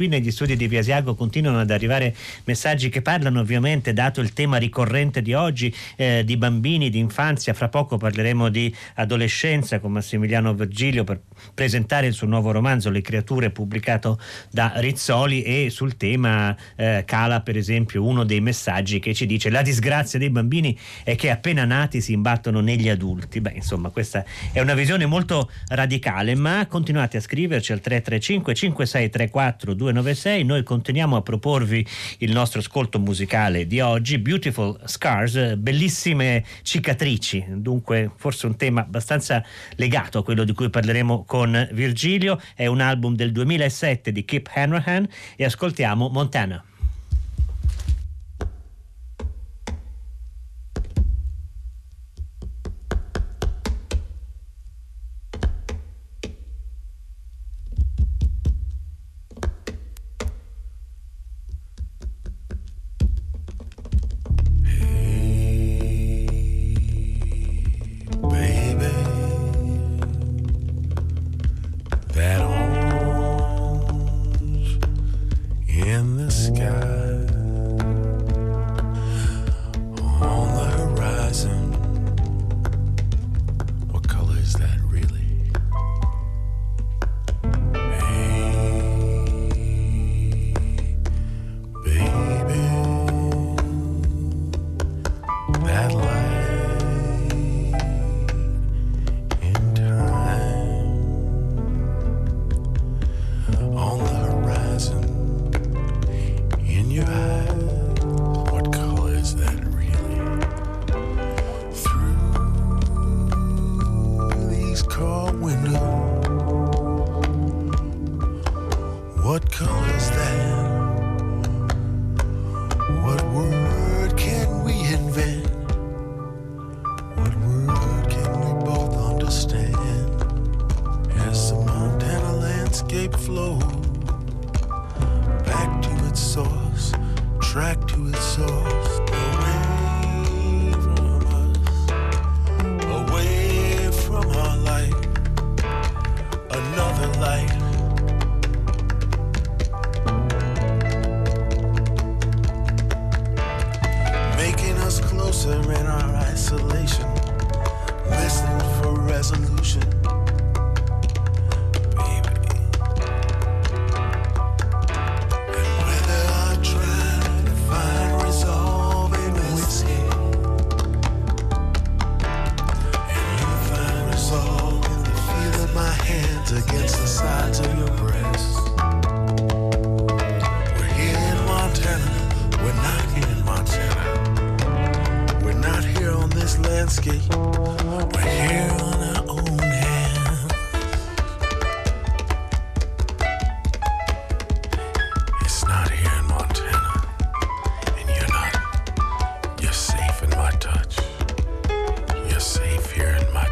Qui negli studi di Biasiago continuano ad arrivare messaggi che parlano ovviamente, dato il tema ricorrente di oggi, eh, di bambini, di infanzia. Fra poco parleremo di adolescenza con Massimiliano Virgilio per presentare il suo nuovo romanzo Le creature pubblicato da Rizzoli e sul tema eh, cala per esempio uno dei messaggi che ci dice la disgrazia dei bambini è che appena nati si imbattono negli adulti. Beh, insomma, questa è una visione molto radicale, ma continuate a scriverci al 335 5634 2 296. Noi continuiamo a proporvi il nostro ascolto musicale di oggi, Beautiful Scars, bellissime cicatrici, dunque forse un tema abbastanza legato a quello di cui parleremo con Virgilio. È un album del 2007 di Kip Hanrahan e ascoltiamo Montana. Savior in my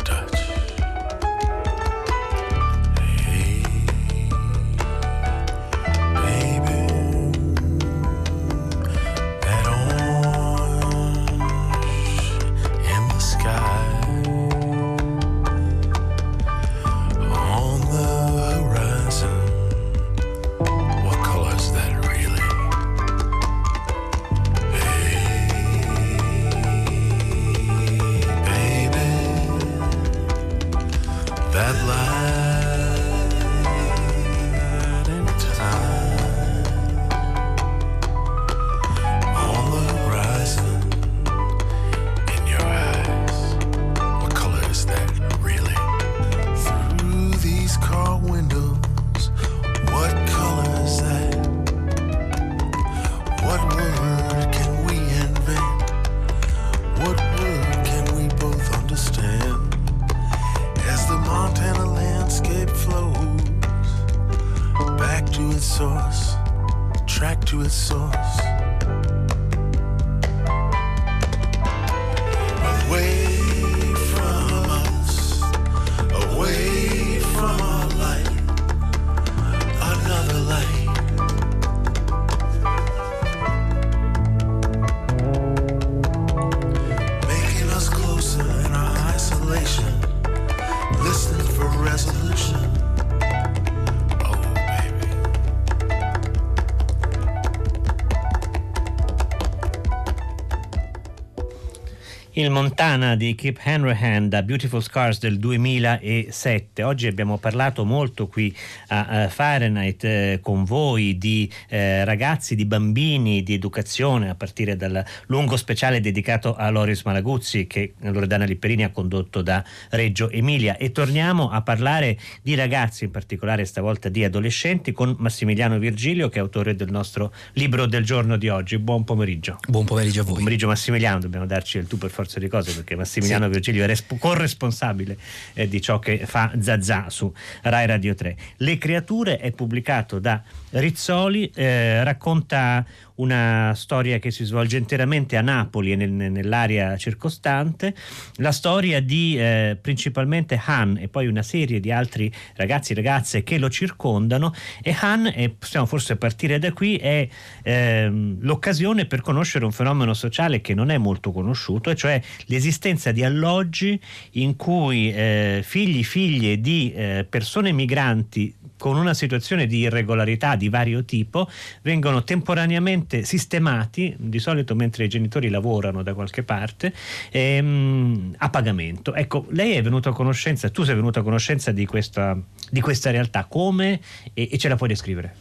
Il Montana di Keep Hanrahan da Beautiful Scars del 2007. Oggi abbiamo parlato molto qui a, a Fahrenheit eh, con voi di eh, ragazzi, di bambini, di educazione a partire dal lungo speciale dedicato a Loris Malaguzzi che Loredana Lipperini ha condotto da Reggio Emilia e torniamo a parlare di ragazzi, in particolare stavolta di adolescenti con Massimiliano Virgilio che è autore del nostro libro del giorno di oggi. Buon pomeriggio. Buon pomeriggio a voi. Buon pomeriggio Massimiliano, dobbiamo darci il tu per forza forza di cose perché Massimiliano sì. Virgilio è resp- corresponsabile eh, di ciò che fa Zazà su Rai Radio 3. Le creature è pubblicato da Rizzoli, eh, racconta una storia che si svolge interamente a Napoli e nel, nell'area circostante, la storia di eh, principalmente Han e poi una serie di altri ragazzi e ragazze che lo circondano. E Han, e possiamo forse partire da qui, è ehm, l'occasione per conoscere un fenomeno sociale che non è molto conosciuto, e cioè l'esistenza di alloggi in cui eh, figli, figlie di eh, persone migranti con una situazione di irregolarità di vario tipo vengono temporaneamente sistemati, di solito mentre i genitori lavorano da qualche parte, ehm, a pagamento. Ecco, lei è venuto a conoscenza, tu sei venuto a conoscenza di questa, di questa realtà, come e, e ce la puoi descrivere?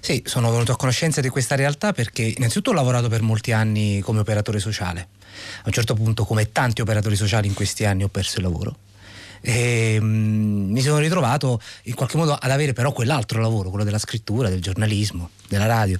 Sì, sono venuto a conoscenza di questa realtà perché innanzitutto ho lavorato per molti anni come operatore sociale. A un certo punto, come tanti operatori sociali in questi anni, ho perso il lavoro e, mm, mi sono ritrovato in qualche modo ad avere però quell'altro lavoro, quello della scrittura, del giornalismo, della radio.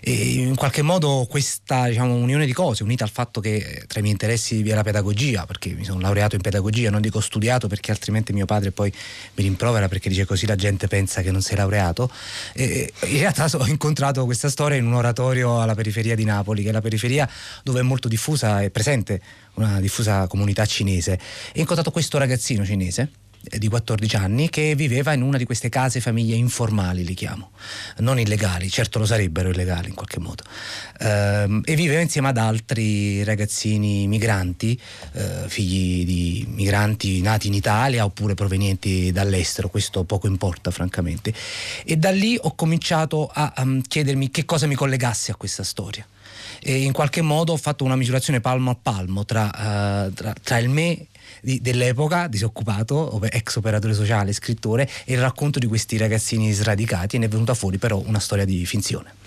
E in qualche modo questa diciamo, unione di cose unita al fatto che tra i miei interessi vi è la pedagogia perché mi sono laureato in pedagogia, non dico studiato perché altrimenti mio padre poi mi rimprovera perché dice così la gente pensa che non sei laureato. E in realtà ho incontrato questa storia in un oratorio alla periferia di Napoli che è la periferia dove è molto diffusa e presente una diffusa comunità cinese. E ho incontrato questo ragazzino cinese di 14 anni che viveva in una di queste case famiglie informali, li chiamo, non illegali, certo lo sarebbero illegali in qualche modo, ehm, e viveva insieme ad altri ragazzini migranti, eh, figli di migranti nati in Italia oppure provenienti dall'estero, questo poco importa francamente, e da lì ho cominciato a um, chiedermi che cosa mi collegasse a questa storia. E in qualche modo ho fatto una misurazione palmo a palmo tra, uh, tra, tra il me di, dell'epoca, disoccupato, ex operatore sociale, scrittore, e il racconto di questi ragazzini sradicati e ne è venuta fuori però una storia di finzione.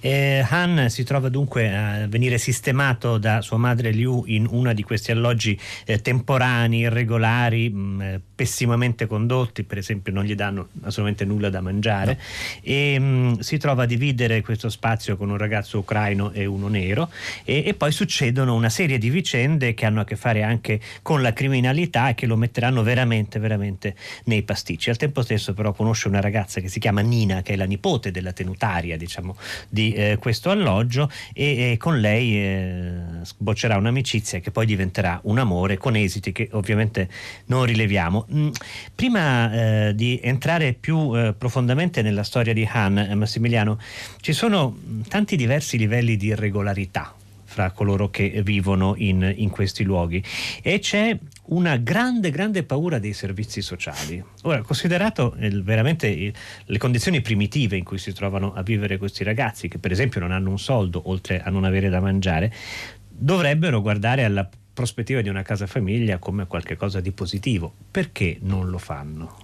Eh, Han si trova dunque a venire sistemato da sua madre Liu in uno di questi alloggi eh, temporanei, irregolari, mh, mm, eh, pessimamente condotti, per esempio non gli danno assolutamente nulla da mangiare no. e mh, mm, si trova a dividere questo spazio con un ragazzo ucraino e uno nero e, e, poi succedono una serie di vicende che hanno a che fare anche con la criminalità e che lo metteranno veramente veramente nei pasticci. Al tempo stesso però conosce una ragazza che si chiama Nina che è la nipote della tenutaria diciamo di eh, questo alloggio e, e con lei eh, sboccerà un'amicizia che poi diventerà un amore con esiti che ovviamente non rileviamo. Mm, prima eh, di entrare più eh, profondamente nella storia di Han, eh, Massimiliano, ci sono tanti diversi livelli di irregolarità fra coloro che vivono in, in questi luoghi e c'è una grande, grande paura dei servizi sociali. Ora, considerato il, veramente il, le condizioni primitive in cui si trovano a vivere questi ragazzi, che per esempio non hanno un soldo oltre a non avere da mangiare, dovrebbero guardare alla prospettiva di una casa famiglia come qualcosa di positivo. Perché non lo fanno?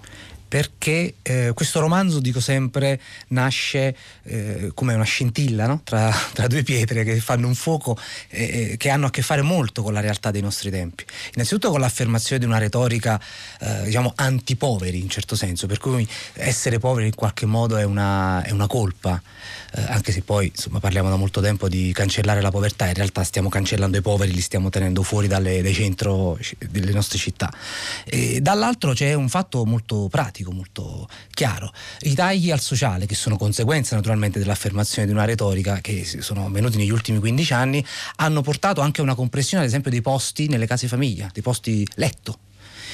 Perché eh, questo romanzo, dico sempre, nasce eh, come una scintilla no? tra, tra, due pietre che fanno un fuoco eh, eh, che hanno a che fare molto con la realtà dei nostri tempi. Innanzitutto con l'affermazione di una retorica, eh, diciamo, antipoveri in certo senso, per cui essere poveri in qualche modo è una, è una colpa eh, anche se poi insomma, parliamo da molto tempo di cancellare la povertà, in realtà stiamo cancellando i poveri, li stiamo tenendo fuori dalle, dai centro delle nostre città. E dall'altro c'è un fatto molto pratico, molto chiaro. I tagli al sociale, che sono conseguenza naturalmente dell'affermazione di una retorica che sono venuti negli ultimi 15 anni, hanno portato anche a una compressione ad esempio dei posti nelle case famiglia, dei posti letto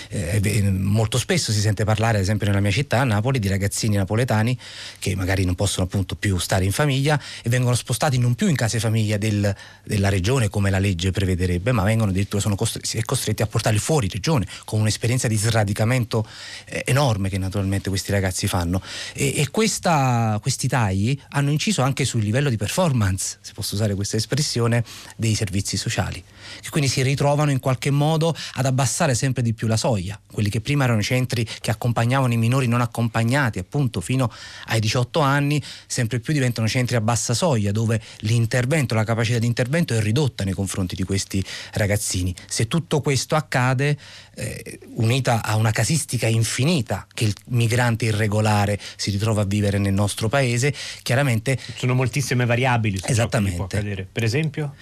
Eh, molto spesso si sente parlare, ad esempio nella mia città, a Napoli, di ragazzini napoletani che magari non possono appunto più stare in famiglia e vengono spostati non più in case famiglia del, della regione come la legge prevederebbe, ma vengono addirittura sono costretti, costretti a portarli fuori regione con un'esperienza di sradicamento eh, enorme che naturalmente questi ragazzi fanno. E, e questa, questi tagli hanno inciso anche sul livello di performance, se posso usare questa espressione, dei servizi sociali, che quindi si ritrovano in qualche modo ad abbassare sempre di più la soglia. Quelli che prima erano i centri che accompagnavano i minori non accompagnati appunto fino ai 18 anni, sempre più diventano centri a bassa soglia dove l'intervento, la capacità di intervento è ridotta nei confronti di questi ragazzini. Se tutto questo accade, eh, unita a una casistica infinita che il migrante irregolare si ritrova a vivere nel nostro paese, chiaramente... Sono moltissime variabili su Esattamente. Per esempio?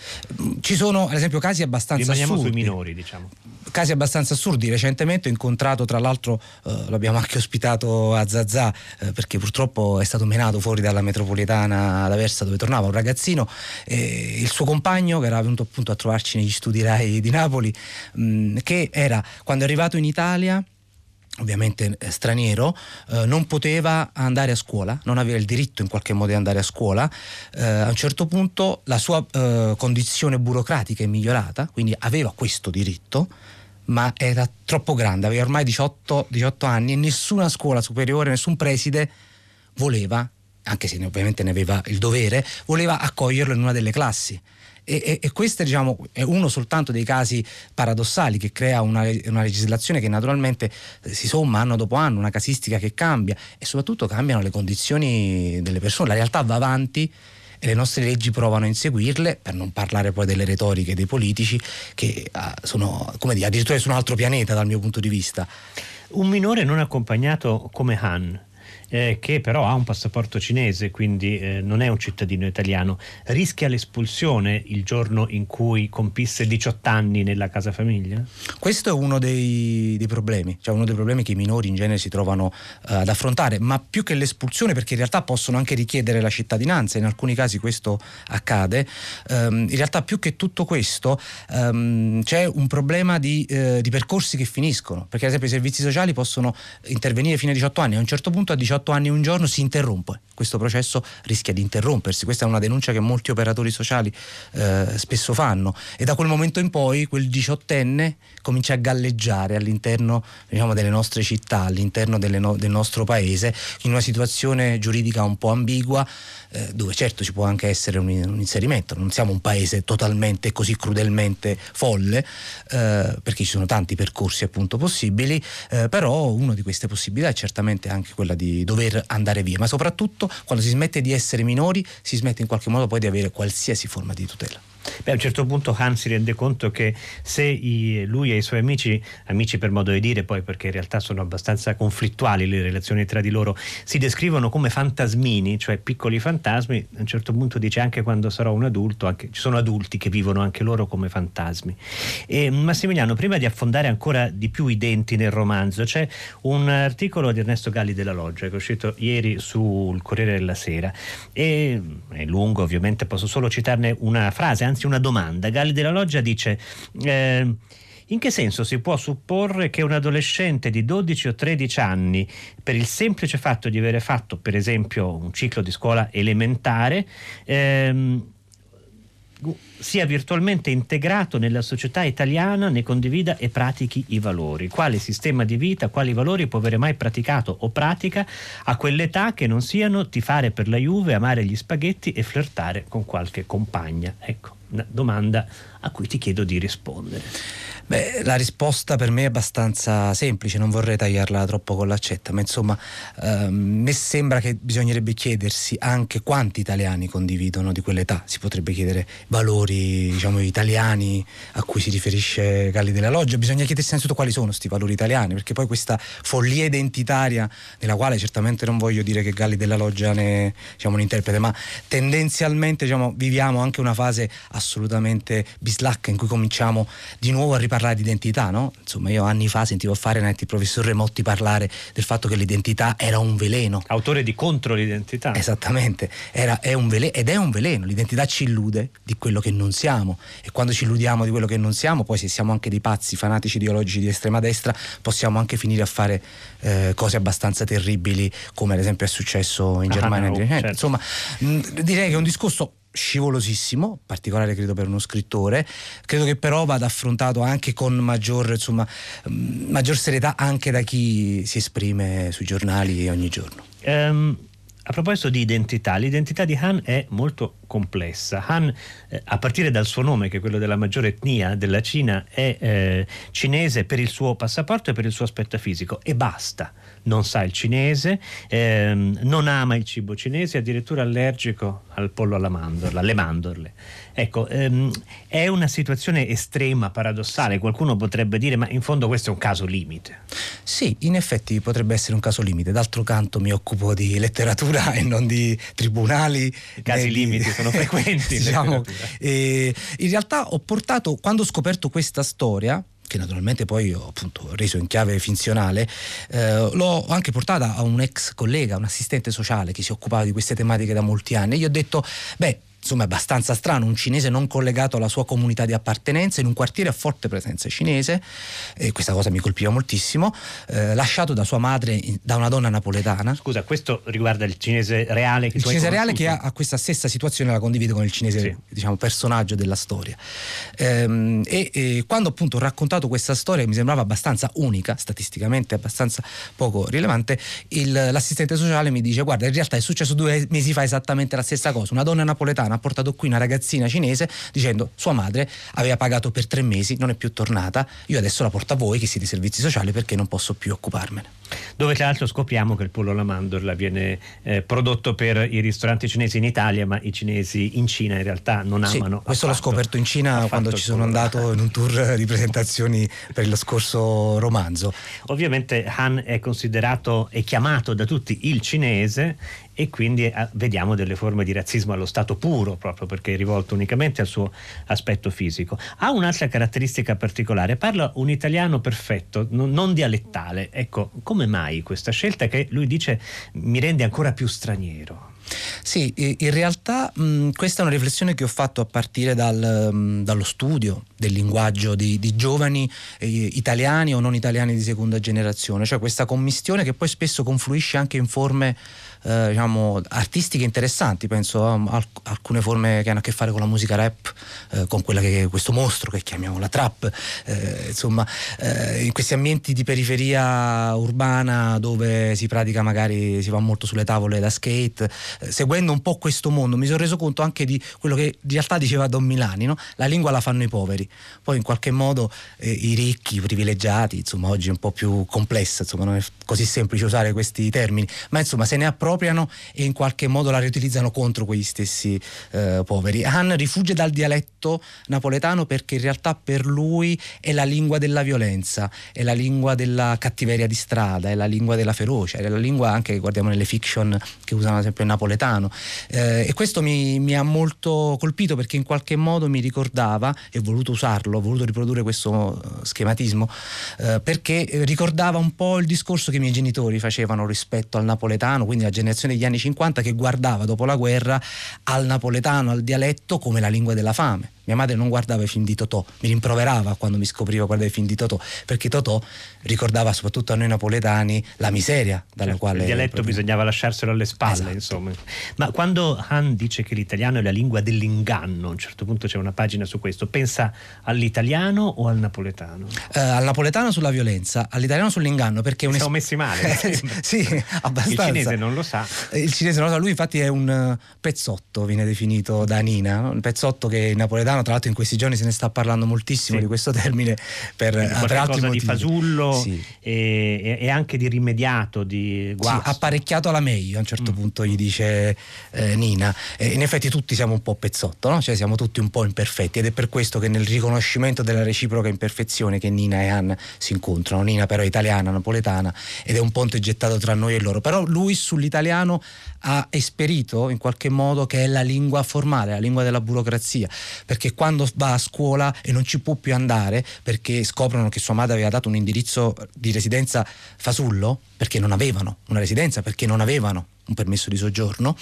Ci sono ad esempio casi abbastanza Rimaniamo assurdi. sui minori, diciamo casi abbastanza assurdi. Recentemente ho incontrato, tra l'altro, eh, l'abbiamo anche ospitato a Zazà eh, perché purtroppo è stato menato fuori dalla metropolitana ad Aversa dove tornava un ragazzino. Eh, il suo compagno, che era venuto appunto a trovarci negli studi RAI di Napoli, mh, mm, che era quando è arrivato in Italia ovviamente eh, straniero, eh, non poteva andare a scuola, non aveva il diritto in qualche modo di andare a scuola. Eh, a un certo punto la sua eh, condizione burocratica è migliorata, quindi aveva questo diritto, ma era troppo grande, aveva ormai 18, 18 anni e nessuna scuola superiore, nessun preside voleva, anche se ovviamente ne aveva il dovere, voleva accoglierlo in una delle classi. E, e, e, questo diciamo, è uno soltanto dei casi paradossali che crea una, una, legislazione che naturalmente eh, si somma anno dopo anno, una casistica che cambia e soprattutto cambiano le condizioni delle persone. La realtà va avanti e le nostre leggi provano a inseguirle, per non parlare poi delle retoriche dei politici che ah, sono, come dire, addirittura su un altro pianeta dal mio punto di vista. Un minore non accompagnato come Han eh, che però ha un passaporto cinese, quindi eh, non è un cittadino italiano, rischia l'espulsione il giorno in cui compisse 18 anni nella casa famiglia? Questo è uno dei, dei problemi, cioè uno dei problemi che i minori in genere si trovano eh, ad affrontare, ma più che l'espulsione, perché in realtà possono anche richiedere la cittadinanza, in alcuni casi questo accade, ehm, in realtà più che tutto questo ehm, c'è un problema di, eh, di percorsi che finiscono, perché ad esempio i servizi sociali possono intervenire fino a 18 anni, a un certo punto 18 18 anni un giorno si interrompe. Questo processo rischia di interrompersi. Questa è una denuncia che molti operatori sociali eh, spesso fanno. E da quel momento in poi quel diciottenne comincia a galleggiare all'interno diciamo, delle nostre città, all'interno no- del nostro paese, in una situazione giuridica un po' ambigua, eh, dove certo ci può anche essere un, un, inserimento. Non siamo un paese totalmente così crudelmente folle, eh, perché ci sono tanti percorsi appunto possibili, eh, però una di queste possibilità è certamente anche quella di dover andare via, ma soprattutto quando si smette di essere minori si smette in qualche modo poi di avere qualsiasi forma di tutela. Beh, a un certo punto Han si rende conto che se i, lui e i suoi amici, amici per modo di dire, poi perché in realtà sono abbastanza conflittuali le relazioni tra di loro, si descrivono come fantasmini, cioè piccoli fantasmi, a un certo punto dice anche quando sarò un adulto, anche, ci sono adulti che vivono anche loro come fantasmi. E Massimiliano, prima di affondare ancora di più i denti nel romanzo, c'è un articolo di Ernesto Galli della Loggia che è uscito ieri sul Corriere della Sera e è lungo ovviamente, posso solo citarne una frase, anzi una domanda. Galli della Loggia dice... Eh, in che senso si può supporre che un adolescente di 12 o 13 anni, per il semplice fatto di avere fatto, per esempio, un ciclo di scuola elementare, ehm, sia virtualmente integrato nella società italiana, ne condivida e pratichi i valori. Quale sistema di vita, quali valori può avere mai praticato o pratica a quell'età che non siano tifare per la Juve, amare gli spaghetti e flirtare con qualche compagna? Ecco, domanda a cui ti chiedo di rispondere. Beh, la risposta per me è abbastanza semplice, non vorrei tagliarla troppo con l'accetta, ma insomma ehm, mi sembra che bisognerebbe chiedersi anche quanti italiani condividono di quell'età, si potrebbe chiedere valori diciamo, italiani a cui si riferisce Galli della Loggia, bisogna chiedersi innanzitutto quali sono questi valori italiani, perché poi questa follia identitaria, nella quale certamente non voglio dire che Galli della Loggia ne, diciamo, ne interprete, ma tendenzialmente diciamo, viviamo anche una fase assolutamente bislacca in cui cominciamo di nuovo a riparlare di identità, no? Insomma, io anni fa sentivo Fahrenheit il professor Remotti parlare del fatto che l'identità era un veleno. Autore di Contro l'identità. Esattamente, era, è un veleno, ed è un veleno, l'identità ci illude di quello che non siamo e quando ci illudiamo di quello che non siamo, poi se siamo anche dei pazzi fanatici ideologici di estrema destra, possiamo anche finire a fare eh, cose abbastanza terribili come ad esempio è successo in ah, Germania. No, certo. Insomma, mh, direi che è un discorso scivolosissimo, particolare credo per uno scrittore, credo che però vada affrontato anche con maggior, insomma, maggior serietà anche da chi si esprime sui giornali ogni giorno. Um, a proposito di identità, l'identità di Han è molto complessa. Han, eh, a partire dal suo nome, che è quello della maggiore etnia della Cina, è eh, cinese per il suo passaporto e per il suo aspetto fisico e basta non sa il cinese, ehm, non ama il cibo cinese, addirittura allergico al pollo alla mandorla, alle mandorle. Ecco, ehm, è una situazione estrema, paradossale, qualcuno potrebbe dire, ma in fondo questo è un caso limite. Sì, in effetti potrebbe essere un caso limite, d'altro canto mi occupo di letteratura e non di tribunali. I casi di... limiti sono frequenti. diciamo, in realtà ho portato, quando ho scoperto questa storia, che naturalmente poi ho appunto reso in chiave finzionale, eh, l'ho anche portata a un ex collega, un assistente sociale che si occupava di queste tematiche da molti anni. E gli ho detto, beh, insomma è abbastanza strano, un cinese non collegato alla sua comunità di appartenenza in un quartiere a forte presenza cinese, e questa cosa mi colpiva moltissimo, eh, lasciato da sua madre da una donna napoletana. Scusa, questo riguarda il cinese reale che Il cinese reale che ha, ha, questa stessa situazione la condivide con il cinese, sì. diciamo, personaggio della storia. Ehm, e, e, quando appunto ho raccontato questa storia che mi sembrava abbastanza unica, statisticamente abbastanza poco rilevante, il, l'assistente sociale mi dice guarda in realtà è successo due mesi fa esattamente la stessa cosa, una donna napoletana ha portato qui una ragazzina cinese dicendo sua madre aveva pagato per tre mesi, non è più tornata, io adesso la porto a voi che siete servizi sociali perché non posso più occuparmene. Dove tra l'altro scopriamo che il pollo alla mandorla viene eh, prodotto per i ristoranti cinesi in Italia, ma i cinesi in Cina in realtà non amano. Sì, questo l'ho scoperto in Cina quando ci sono andato in un tour di presentazioni per lo scorso romanzo. Ovviamente Han è considerato e chiamato da tutti il cinese e quindi eh, vediamo delle forme di razzismo allo stato puro, proprio perché è rivolto unicamente al suo aspetto fisico. Ha un'altra caratteristica particolare, parla un italiano perfetto, non, dialettale. Ecco, come mai questa scelta che lui dice mi rende ancora più straniero? Sì, in realtà mh, questa è una riflessione che ho fatto a partire dal, mh, dallo studio del linguaggio di, di giovani eh, italiani o non italiani di seconda generazione, cioè questa commistione che poi spesso confluisce anche in forme eh, diciamo, artistiche interessanti, penso a, alcune forme che hanno a che fare con la musica rap, eh, con quella che, questo mostro che chiamiamo la trap, eh, insomma eh, in questi ambienti di periferia urbana dove si pratica magari, si va molto sulle tavole da skate, eh, seguendo un po' questo mondo mi sono reso conto anche di quello che in realtà diceva Don Milani, no? la lingua la fanno i poveri, poi in qualche modo i ricchi, i privilegiati, insomma oggi è un po' più complessa, insomma non è così semplice usare questi termini, ma insomma se ne appropriano appropriano e in qualche modo la riutilizzano contro quegli stessi eh, poveri. Han rifugge dal dialetto napoletano perché in realtà per lui è la lingua della violenza, è la lingua della cattiveria di strada, è la lingua della ferocia, è la lingua anche che guardiamo nelle fiction che usano sempre il napoletano. Eh, e questo mi, mi, ha molto colpito perché in qualche modo mi ricordava, e ho voluto usarlo, ho voluto riprodurre questo eh, schematismo, eh, perché ricordava un po' il discorso che i miei genitori facevano rispetto al napoletano, quindi la generazione degli anni 50 che guardava dopo la guerra al napoletano, al dialetto come la lingua della fame mia madre non guardava i film di Totò, mi rimproverava quando mi scopriva guardare i film di Totò, perché Totò ricordava soprattutto a noi napoletani la miseria dalla certo, quale... Il dialetto proprio... bisognava lasciarselo alle spalle, esatto. insomma. Ma quando Han dice che l'italiano è la lingua dell'inganno, a un certo punto c'è una pagina su questo, pensa all'italiano o al napoletano? Uh, al napoletano sulla violenza, all'italiano sull'inganno, perché... Un Siamo messi male. sì, abbastanza. Il cinese non lo sa. Il cinese non lo sa, lui infatti è un pezzotto, viene definito da Nina, un pezzotto che in napoletano italiano, tra l'altro in questi giorni se ne sta parlando moltissimo sì. di questo termine per, per altri motivi. di fasullo sì. e, e, anche di rimediato, di guasto. Sì, apparecchiato alla meglio a un certo mm. punto gli dice eh, Nina. E in effetti tutti siamo un po' pezzotto, no? cioè siamo tutti un po' imperfetti ed è per questo che nel riconoscimento della reciproca imperfezione che Nina e Anne si incontrano. Nina però è italiana, napoletana ed è un ponte gettato tra noi e loro. Però lui sull'italiano ha esperito in qualche modo che è la lingua formale, la lingua della burocrazia, perché che quando va a scuola e non ci può più andare perché scoprono che sua madre aveva dato un indirizzo di residenza fasullo, perché non avevano una residenza, perché non avevano un permesso di soggiorno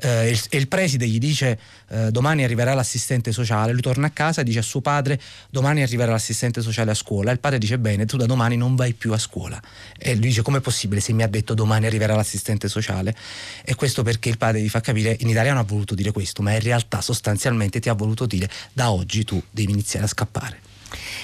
eh, il, e il preside gli dice eh, domani arriverà l'assistente sociale, lui torna a casa e dice a suo padre domani arriverà l'assistente sociale a scuola, il padre dice bene tu da domani non vai più a scuola. E lui dice com'è possibile se mi ha detto domani arriverà l'assistente sociale? E questo perché il padre gli fa capire in italiano ha voluto dire questo ma in realtà sostanzialmente ti ha voluto dire da oggi tu devi iniziare a scappare.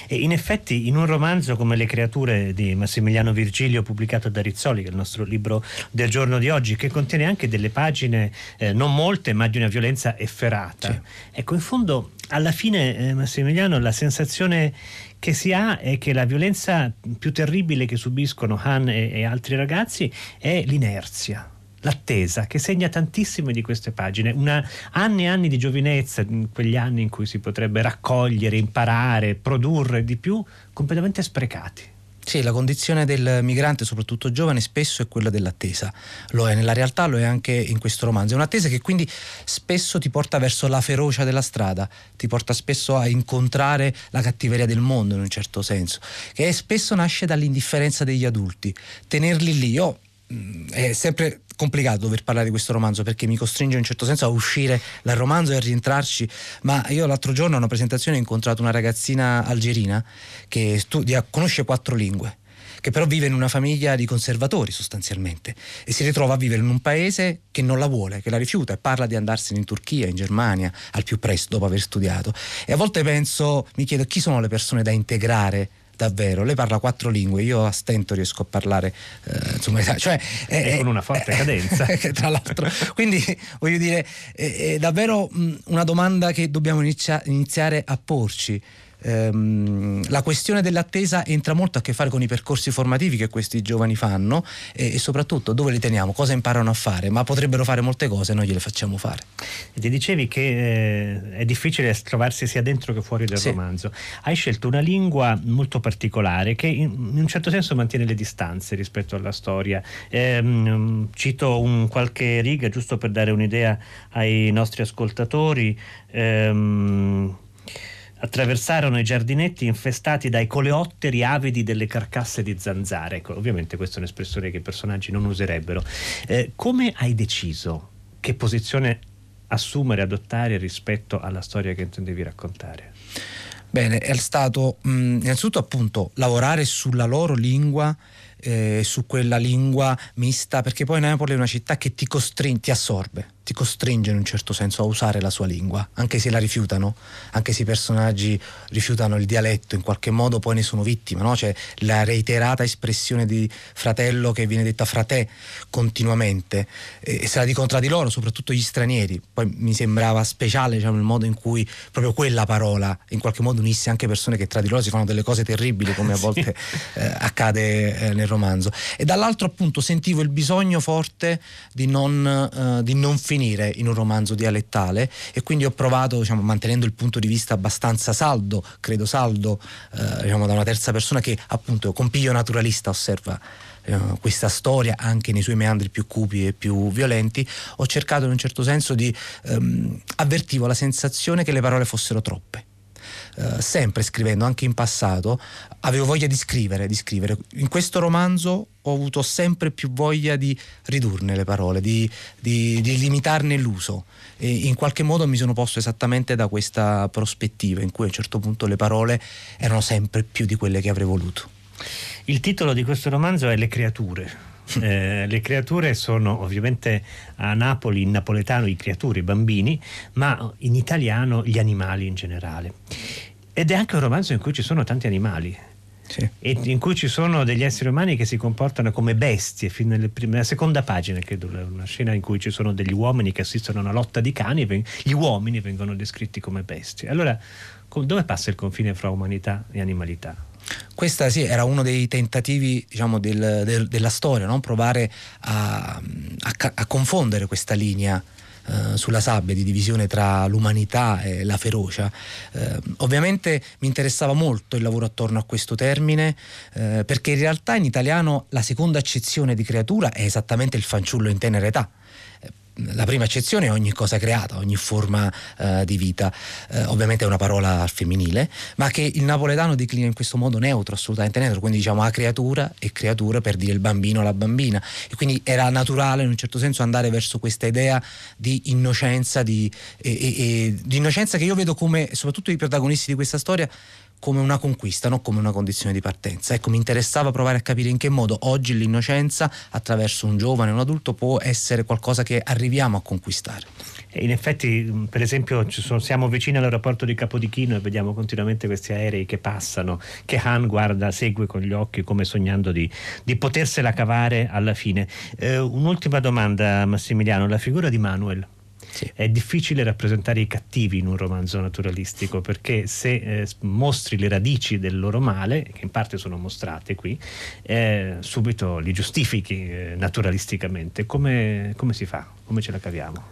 E in effetti in un romanzo come Le creature di Massimiliano Virgilio pubblicato da Rizzoli, che è il nostro libro del giorno di oggi, che contiene anche delle pagine, eh, non molte, ma di una violenza efferata. Sì. Ecco, in fondo alla fine eh, Massimiliano la sensazione che si ha è che la violenza più terribile che subiscono Han e, e altri ragazzi è l'inerzia l'attesa che segna tantissime di queste pagine, una, anni e anni di giovinezza, quegli anni in cui si potrebbe raccogliere, imparare, produrre di più, completamente sprecati. Sì, la condizione del migrante, soprattutto giovane, spesso è quella dell'attesa. Lo è nella realtà, lo è anche in questo romanzo. È un'attesa che quindi spesso ti porta verso la ferocia della strada, ti porta spesso a incontrare la cattiveria del mondo in un certo senso, che spesso nasce dall'indifferenza degli adulti. Tenerli lì, io mm, è sempre complicato dover parlare di questo romanzo perché mi costringe in un certo senso a uscire dal romanzo e a rientrarci, ma io l'altro giorno a una presentazione ho incontrato una ragazzina algerina che studia, conosce quattro lingue che però vive in una famiglia di conservatori sostanzialmente e si ritrova a vivere in un paese che non la vuole, che la rifiuta e parla di andarsene in Turchia, in Germania al più presto dopo aver studiato. E a volte penso, mi chiedo chi sono le persone da integrare davvero. Lei parla quattro lingue, io a stento riesco a parlare, eh, insomma, cioè, eh, con una forte cadenza. tra l'altro, quindi voglio dire, è, è davvero mh, una domanda che dobbiamo inizia- iniziare a porci ehm, la questione dell'attesa entra molto a che fare con i percorsi formativi che questi giovani fanno e, e, soprattutto dove li teniamo, cosa imparano a fare, ma potrebbero fare molte cose e noi gliele facciamo fare. Ti dicevi che eh, è difficile trovarsi sia dentro che fuori del sì. romanzo. Hai scelto una lingua molto particolare che in, in, un certo senso mantiene le distanze rispetto alla storia. Eh, cito un qualche riga giusto per dare un'idea ai nostri ascoltatori. Eh, attraversarono i giardinetti infestati dai coleotteri avidi delle carcasse di zanzare. Ecco, ovviamente questa è un'espressione che i personaggi non userebbero. Eh, come hai deciso che posizione assumere, adottare rispetto alla storia che intendevi raccontare? Bene, è stato mh, innanzitutto appunto lavorare sulla loro lingua eh, su quella lingua mista, perché poi Napoli è una città che ti costringe, ti assorbe ti costringe in un certo senso a usare la sua lingua, anche se la rifiutano, anche se i personaggi rifiutano il dialetto, in qualche modo poi ne sono vittime, no? C'è la reiterata espressione di fratello che viene detta fratè continuamente e se la dicono tra di loro, soprattutto gli stranieri. Poi mi sembrava speciale diciamo, il modo in cui proprio quella parola in qualche modo unisse anche persone che tra di loro si fanno delle cose terribili come a volte eh, accade eh, nel romanzo. E dall'altro appunto sentivo il bisogno forte di non, eh, di non finire in un romanzo dialettale e quindi ho provato, diciamo, mantenendo il punto di vista abbastanza saldo, credo saldo, eh, diciamo, da una terza persona che appunto con piglio naturalista osserva eh, questa storia anche nei suoi meandri più cupi e più violenti, ho cercato in un certo senso di ehm, avvertivo la sensazione che le parole fossero troppe eh, sempre scrivendo, anche in passato, avevo voglia di scrivere, di scrivere. In questo romanzo ho avuto sempre più voglia di ridurne le parole, di, di, di limitarne l'uso e in qualche modo mi sono posto esattamente da questa prospettiva in cui a un certo punto le parole erano sempre più di quelle che avrei voluto. Il titolo di questo romanzo è Le creature. Eh, le creature sono ovviamente a Napoli in napoletano i creature, i bambini, ma in italiano gli animali in generale. Ed è anche un romanzo in cui ci sono tanti animali. Sì. E in cui ci sono degli esseri umani che si comportano come bestie, fino nella seconda pagina, credo, una scena in cui ci sono degli uomini che assistono a una lotta di cani, gli uomini vengono descritti come bestie. Allora, dove passa il confine fra umanità e animalità? Questa sì, era uno dei tentativi diciamo, del, del, della storia, no? provare a, a, a, confondere questa linea eh, sulla sabbia di divisione tra l'umanità e la ferocia. Eh, ovviamente mi interessava molto il lavoro attorno a questo termine eh, perché in realtà in italiano la seconda accezione di creatura è esattamente il fanciullo in tenera età la prima accezione è ogni cosa creata, ogni forma uh, di vita, uh, ovviamente è una parola femminile, ma che il napoletano declina in questo modo neutro, assolutamente neutro, quindi diciamo a creatura e creatura per dire il bambino o la bambina. E quindi era naturale in un certo senso andare verso questa idea di innocenza, di, e, e, e, di innocenza che io vedo come, soprattutto i protagonisti di questa storia, come una conquista, non come una condizione di partenza. Ecco, mi interessava provare a capire in che modo oggi l'innocenza attraverso un giovane, un adulto, può essere qualcosa che arriviamo a conquistare. In effetti, per esempio, sono, siamo vicini all'aeroporto di Capodichino e vediamo continuamente questi aerei che passano, che Han guarda, segue con gli occhi come sognando di, di potersela cavare alla fine. Eh, un'ultima domanda, Massimiliano, la figura di Manuel. Sì. È difficile rappresentare i cattivi in un romanzo naturalistico perché se eh, mostri le radici del loro male, che in parte sono mostrate qui, eh, subito li giustifichi eh, naturalisticamente. Come, come si fa? Come ce la caviamo?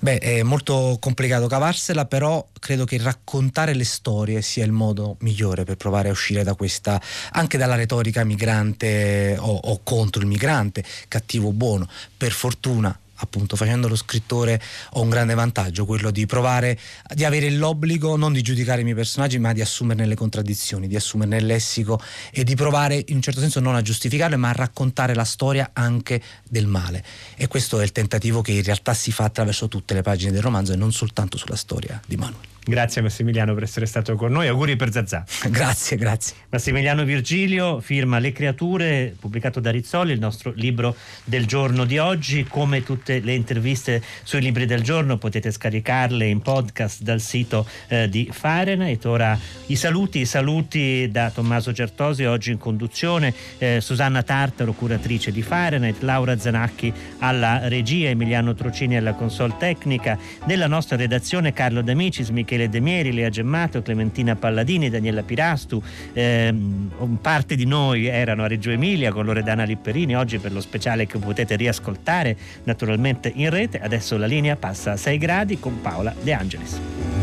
Beh, è molto complicato cavarsela, però credo che raccontare le storie sia il modo migliore per provare a uscire da questa, anche dalla retorica migrante o, o contro il migrante, cattivo o buono. Per fortuna appunto facendo lo scrittore ho un grande vantaggio, quello di provare, di avere l'obbligo non di giudicare i miei personaggi ma di assumerne le contraddizioni, di assumerne il lessico e di provare in un certo senso non a giustificarle ma a raccontare la storia anche del male e questo è il tentativo che in realtà si fa attraverso tutte le pagine del romanzo e non soltanto sulla storia di Manuel. Grazie Massimiliano per essere stato con noi, auguri per Zazà. grazie, grazie. Massimiliano Virgilio firma Le creature, pubblicato da Rizzoli, il nostro libro del giorno di oggi. Come tutte le interviste sui libri del giorno potete scaricarle in podcast dal sito eh, di Fahrenheit. Ora i saluti, i saluti da Tommaso Certosi, oggi in conduzione, eh, Susanna Tartaro, curatrice di Fahrenheit, Laura Zanacchi alla regia, Emiliano Trocini alla console tecnica, nella nostra redazione Carlo D'Amicis, Michele Michele De Mieri, Lea Gemmato, Clementina Palladini, Daniela Pirastu, ehm, parte di noi erano a Reggio Emilia con Loredana Lipperini, oggi per lo speciale che potete riascoltare naturalmente in rete, adesso la linea passa a 6 gradi con Paola De Angelis.